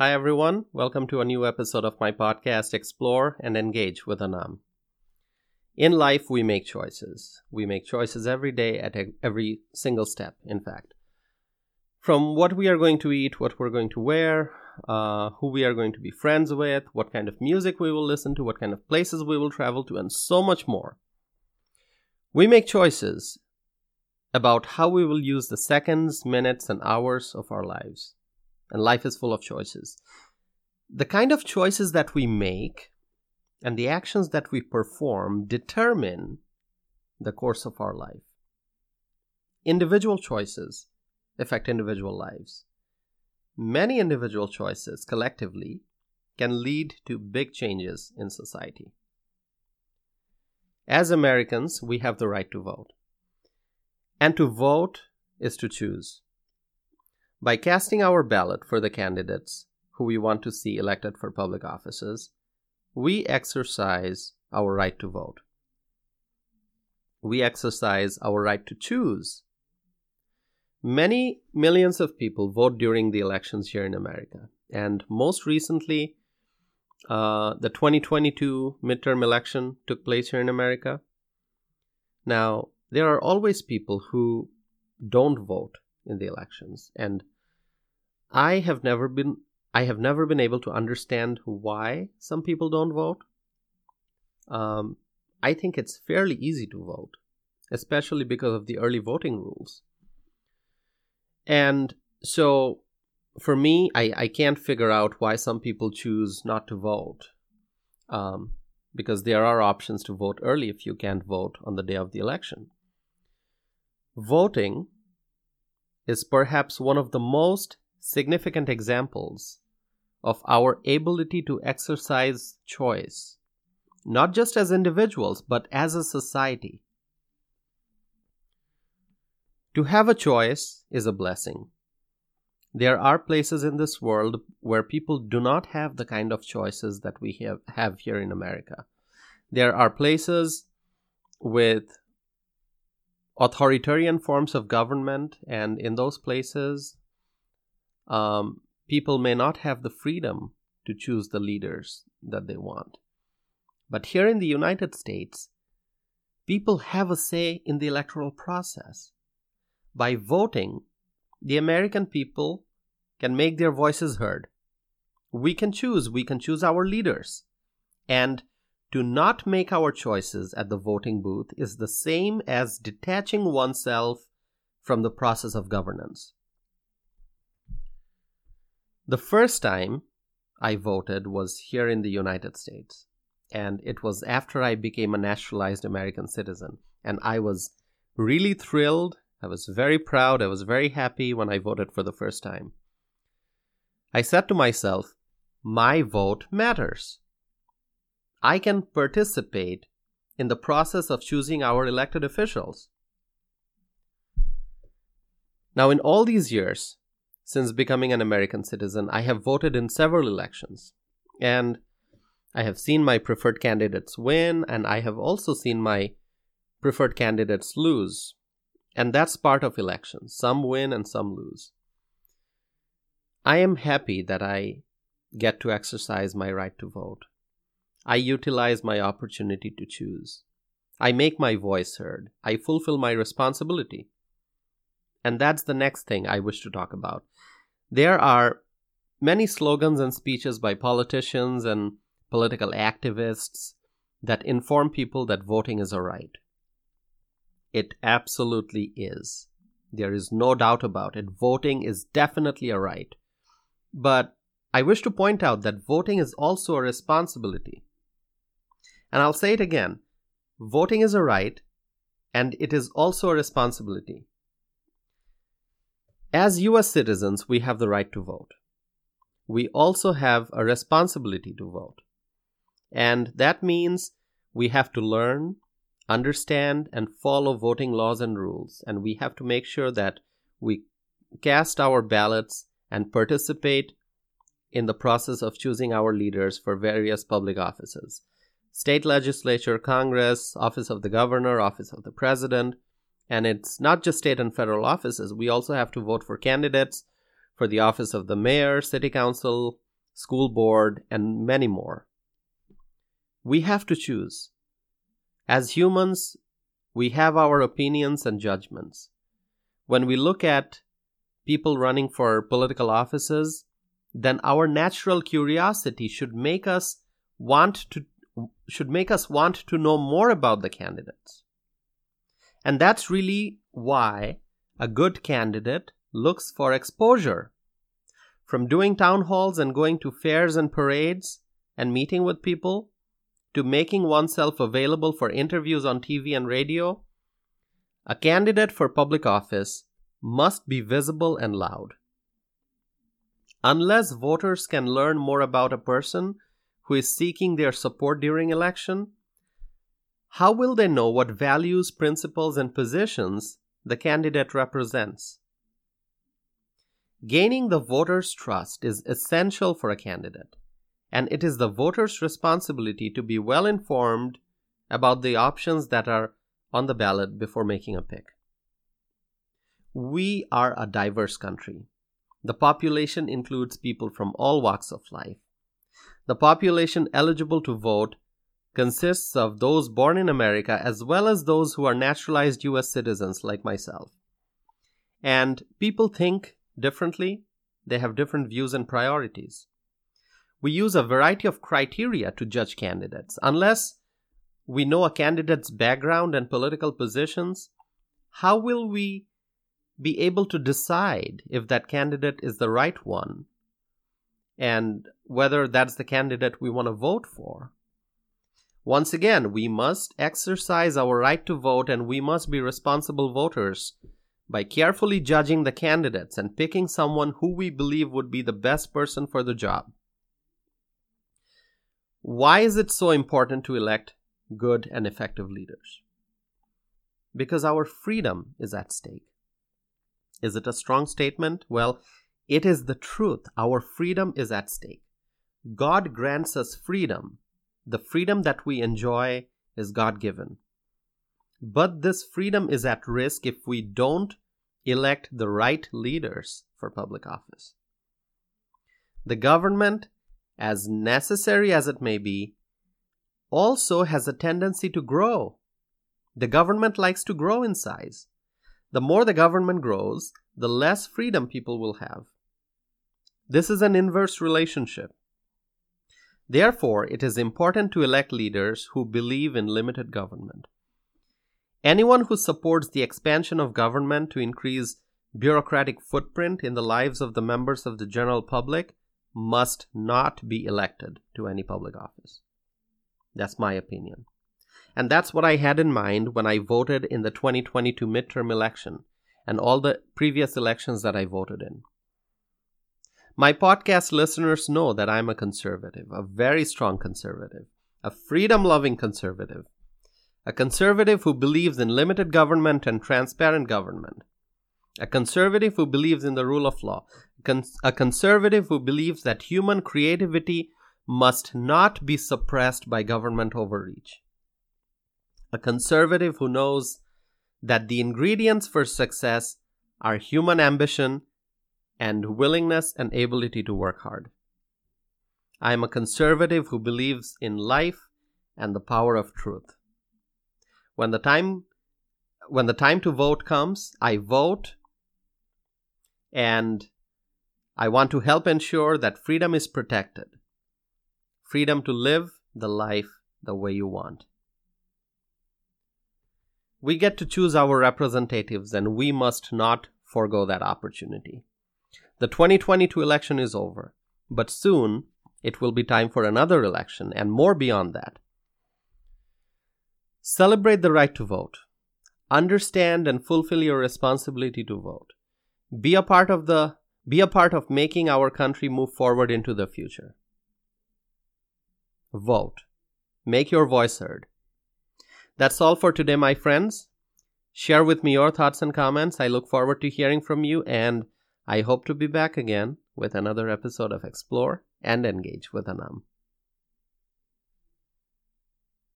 Hi, everyone. Welcome to a new episode of my podcast, Explore and Engage with Anam. In life, we make choices. We make choices every day at every single step, in fact. From what we are going to eat, what we're going to wear, uh, who we are going to be friends with, what kind of music we will listen to, what kind of places we will travel to, and so much more. We make choices about how we will use the seconds, minutes, and hours of our lives. And life is full of choices. The kind of choices that we make and the actions that we perform determine the course of our life. Individual choices affect individual lives. Many individual choices collectively can lead to big changes in society. As Americans, we have the right to vote. And to vote is to choose. By casting our ballot for the candidates who we want to see elected for public offices, we exercise our right to vote. We exercise our right to choose. Many millions of people vote during the elections here in America. And most recently, uh, the 2022 midterm election took place here in America. Now, there are always people who don't vote in the elections. And i have never been i have never been able to understand why some people don't vote. Um, i think it's fairly easy to vote especially because of the early voting rules. And so for me i, I can't figure out why some people choose not to vote um, because there are options to vote early if you can't vote on the day of the election. Voting is perhaps one of the most significant examples of our ability to exercise choice, not just as individuals, but as a society. To have a choice is a blessing. There are places in this world where people do not have the kind of choices that we have, have here in America. There are places with authoritarian forms of government, and in those places, um, people may not have the freedom to choose the leaders that they want. But here in the United States, people have a say in the electoral process. By voting, the American people can make their voices heard. We can choose, we can choose our leaders. And to not make our choices at the voting booth is the same as detaching oneself from the process of governance. The first time I voted was here in the United States, and it was after I became a naturalized American citizen. And I was really thrilled, I was very proud, I was very happy when I voted for the first time. I said to myself, my vote matters. I can participate in the process of choosing our elected officials. Now, in all these years, since becoming an American citizen, I have voted in several elections. And I have seen my preferred candidates win, and I have also seen my preferred candidates lose. And that's part of elections. Some win and some lose. I am happy that I get to exercise my right to vote. I utilize my opportunity to choose. I make my voice heard. I fulfill my responsibility. And that's the next thing I wish to talk about. There are many slogans and speeches by politicians and political activists that inform people that voting is a right. It absolutely is. There is no doubt about it. Voting is definitely a right. But I wish to point out that voting is also a responsibility. And I'll say it again voting is a right, and it is also a responsibility. As US citizens, we have the right to vote. We also have a responsibility to vote. And that means we have to learn, understand, and follow voting laws and rules. And we have to make sure that we cast our ballots and participate in the process of choosing our leaders for various public offices state legislature, Congress, office of the governor, office of the president. And it's not just state and federal offices. We also have to vote for candidates for the office of the mayor, city council, school board, and many more. We have to choose. As humans, we have our opinions and judgments. When we look at people running for political offices, then our natural curiosity should make us want to should make us want to know more about the candidates. And that's really why a good candidate looks for exposure. From doing town halls and going to fairs and parades and meeting with people, to making oneself available for interviews on TV and radio, a candidate for public office must be visible and loud. Unless voters can learn more about a person who is seeking their support during election, how will they know what values, principles, and positions the candidate represents? Gaining the voters' trust is essential for a candidate, and it is the voters' responsibility to be well informed about the options that are on the ballot before making a pick. We are a diverse country. The population includes people from all walks of life. The population eligible to vote consists of those born in America as well as those who are naturalized US citizens like myself. And people think differently, they have different views and priorities. We use a variety of criteria to judge candidates. Unless we know a candidate's background and political positions, how will we be able to decide if that candidate is the right one and whether that's the candidate we want to vote for? Once again, we must exercise our right to vote and we must be responsible voters by carefully judging the candidates and picking someone who we believe would be the best person for the job. Why is it so important to elect good and effective leaders? Because our freedom is at stake. Is it a strong statement? Well, it is the truth. Our freedom is at stake. God grants us freedom the freedom that we enjoy is God given. But this freedom is at risk if we don't elect the right leaders for public office. The government, as necessary as it may be, also has a tendency to grow. The government likes to grow in size. The more the government grows, the less freedom people will have. This is an inverse relationship. Therefore, it is important to elect leaders who believe in limited government. Anyone who supports the expansion of government to increase bureaucratic footprint in the lives of the members of the general public must not be elected to any public office. That's my opinion. And that's what I had in mind when I voted in the 2022 midterm election and all the previous elections that I voted in. My podcast listeners know that I'm a conservative, a very strong conservative, a freedom loving conservative, a conservative who believes in limited government and transparent government, a conservative who believes in the rule of law, a conservative who believes that human creativity must not be suppressed by government overreach, a conservative who knows that the ingredients for success are human ambition and willingness and ability to work hard. I am a conservative who believes in life and the power of truth. When the time when the time to vote comes, I vote and I want to help ensure that freedom is protected. Freedom to live the life the way you want. We get to choose our representatives and we must not forego that opportunity. The 2022 election is over, but soon it will be time for another election and more beyond that. Celebrate the right to vote. Understand and fulfill your responsibility to vote. Be a part of the be a part of making our country move forward into the future. Vote. Make your voice heard. That's all for today, my friends. Share with me your thoughts and comments. I look forward to hearing from you and I hope to be back again with another episode of Explore and Engage with Anam.